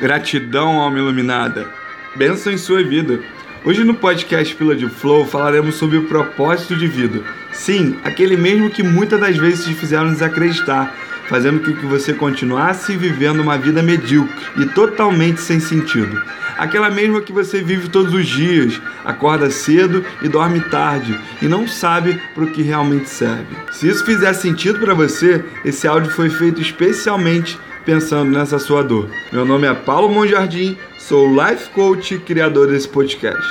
Gratidão, alma iluminada. Benção em sua vida. Hoje no podcast Pila de Flow falaremos sobre o propósito de vida. Sim, aquele mesmo que muitas das vezes te fizeram desacreditar, fazendo com que você continuasse vivendo uma vida medíocre e totalmente sem sentido. Aquela mesma que você vive todos os dias, acorda cedo e dorme tarde e não sabe para o que realmente serve. Se isso fizer sentido para você, esse áudio foi feito especialmente pensando nessa sua dor. Meu nome é Paulo Monjardim, sou life coach e criador desse podcast.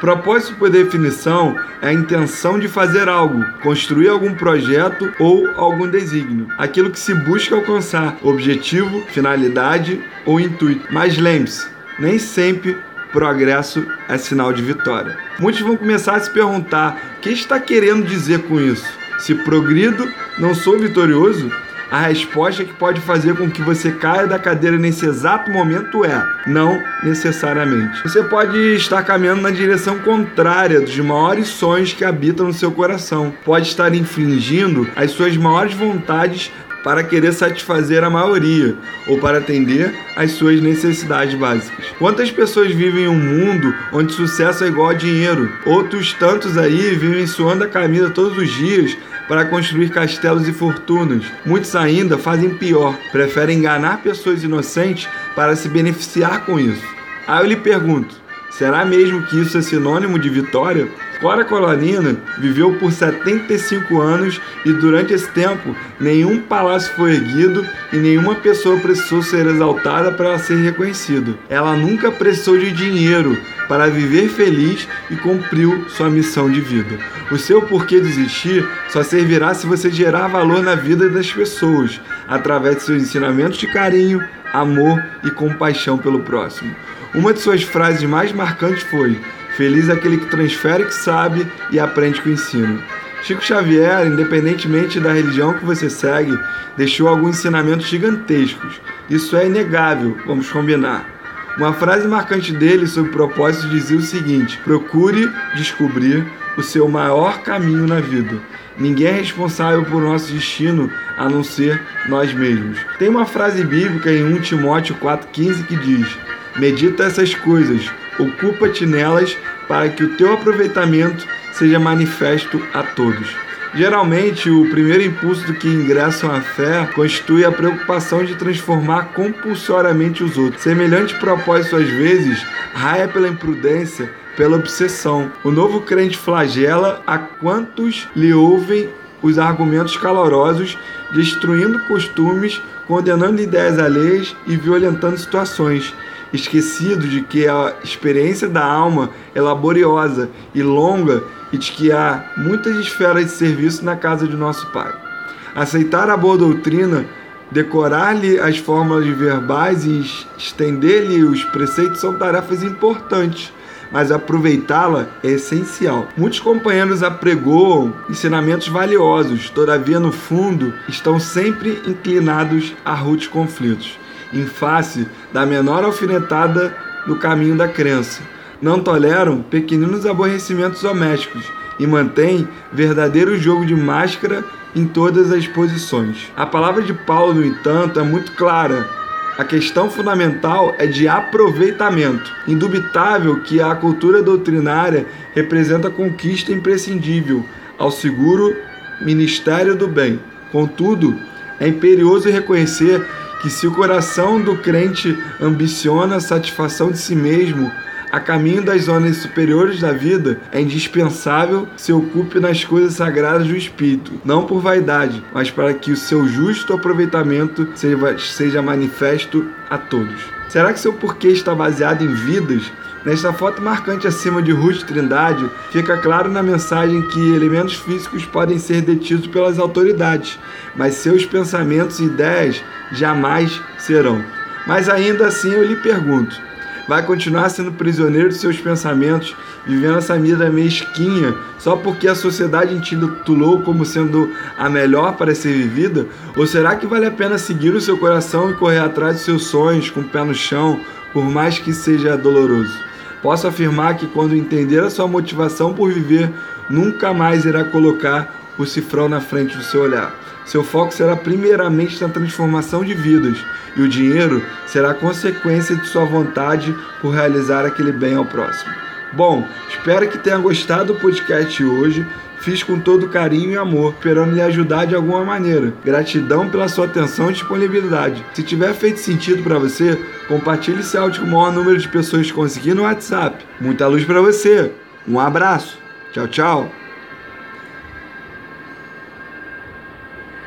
Propósito por definição é a intenção de fazer algo, construir algum projeto ou algum desígnio. Aquilo que se busca alcançar, objetivo, finalidade ou intuito. Mas lembre-se, nem sempre progresso é sinal de vitória. Muitos vão começar a se perguntar: o que está querendo dizer com isso? Se progrido, não sou vitorioso? A resposta que pode fazer com que você caia da cadeira nesse exato momento é não necessariamente. Você pode estar caminhando na direção contrária dos maiores sonhos que habitam no seu coração. Pode estar infringindo as suas maiores vontades para querer satisfazer a maioria ou para atender às suas necessidades básicas. Quantas pessoas vivem em um mundo onde sucesso é igual a dinheiro? Outros tantos aí vivem suando a camisa todos os dias para construir castelos e fortunas. Muitos ainda fazem pior, preferem enganar pessoas inocentes para se beneficiar com isso. Aí eu lhe pergunto: será mesmo que isso é sinônimo de vitória? Cora Colonina viveu por 75 anos e durante esse tempo nenhum palácio foi erguido e nenhuma pessoa precisou ser exaltada para ser reconhecida. Ela nunca precisou de dinheiro para viver feliz e cumpriu sua missão de vida. O seu porquê desistir só servirá se você gerar valor na vida das pessoas através de seus ensinamentos de carinho, amor e compaixão pelo próximo. Uma de suas frases mais marcantes foi: Feliz é aquele que transfere o que sabe e aprende com o ensino. Chico Xavier, independentemente da religião que você segue, deixou alguns ensinamentos gigantescos. Isso é inegável, vamos combinar. Uma frase marcante dele sobre propósito dizia o seguinte: procure descobrir o seu maior caminho na vida. Ninguém é responsável por nosso destino a não ser nós mesmos. Tem uma frase bíblica em 1 Timóteo 4,15 que diz: Medita essas coisas, ocupa-te nelas para que o teu aproveitamento seja manifesto a todos. Geralmente, o primeiro impulso do que ingressam à fé constitui a preocupação de transformar compulsoriamente os outros. Semelhante propósito, às vezes, raia pela imprudência, pela obsessão. O novo crente flagela a quantos lhe ouvem os argumentos calorosos, destruindo costumes, condenando ideias alheias e violentando situações esquecido de que a experiência da alma é laboriosa e longa e de que há muitas esferas de serviço na casa de nosso Pai. Aceitar a boa doutrina, decorar-lhe as fórmulas verbais e estender-lhe os preceitos são tarefas importantes, mas aproveitá-la é essencial. Muitos companheiros apregoam ensinamentos valiosos, todavia, no fundo, estão sempre inclinados a rudes conflitos em face da menor alfinetada no caminho da crença. Não toleram pequeninos aborrecimentos domésticos e mantêm verdadeiro jogo de máscara em todas as posições. A palavra de Paulo, no entanto, é muito clara. A questão fundamental é de aproveitamento. Indubitável que a cultura doutrinária representa conquista imprescindível ao seguro ministério do bem. Contudo, é imperioso reconhecer que se o coração do crente ambiciona a satisfação de si mesmo, a caminho das zonas superiores da vida, é indispensável se ocupe nas coisas sagradas do Espírito, não por vaidade, mas para que o seu justo aproveitamento seja, seja manifesto a todos. Será que seu porquê está baseado em vidas Nesta foto marcante acima de Ruth Trindade, fica claro na mensagem que elementos físicos podem ser detidos pelas autoridades, mas seus pensamentos e ideias jamais serão. Mas ainda assim eu lhe pergunto: vai continuar sendo prisioneiro de seus pensamentos, vivendo essa vida mesquinha, só porque a sociedade intitulou como sendo a melhor para ser vivida? Ou será que vale a pena seguir o seu coração e correr atrás dos seus sonhos com o pé no chão, por mais que seja doloroso? Posso afirmar que quando entender a sua motivação por viver, nunca mais irá colocar o cifrão na frente do seu olhar. Seu foco será primeiramente na transformação de vidas, e o dinheiro será consequência de sua vontade por realizar aquele bem ao próximo. Bom, espero que tenha gostado do podcast de hoje. Fiz com todo carinho e amor, esperando lhe ajudar de alguma maneira. Gratidão pela sua atenção e disponibilidade. Se tiver feito sentido para você, compartilhe esse áudio com o maior número de pessoas conseguir no WhatsApp. Muita luz para você. Um abraço. Tchau, tchau.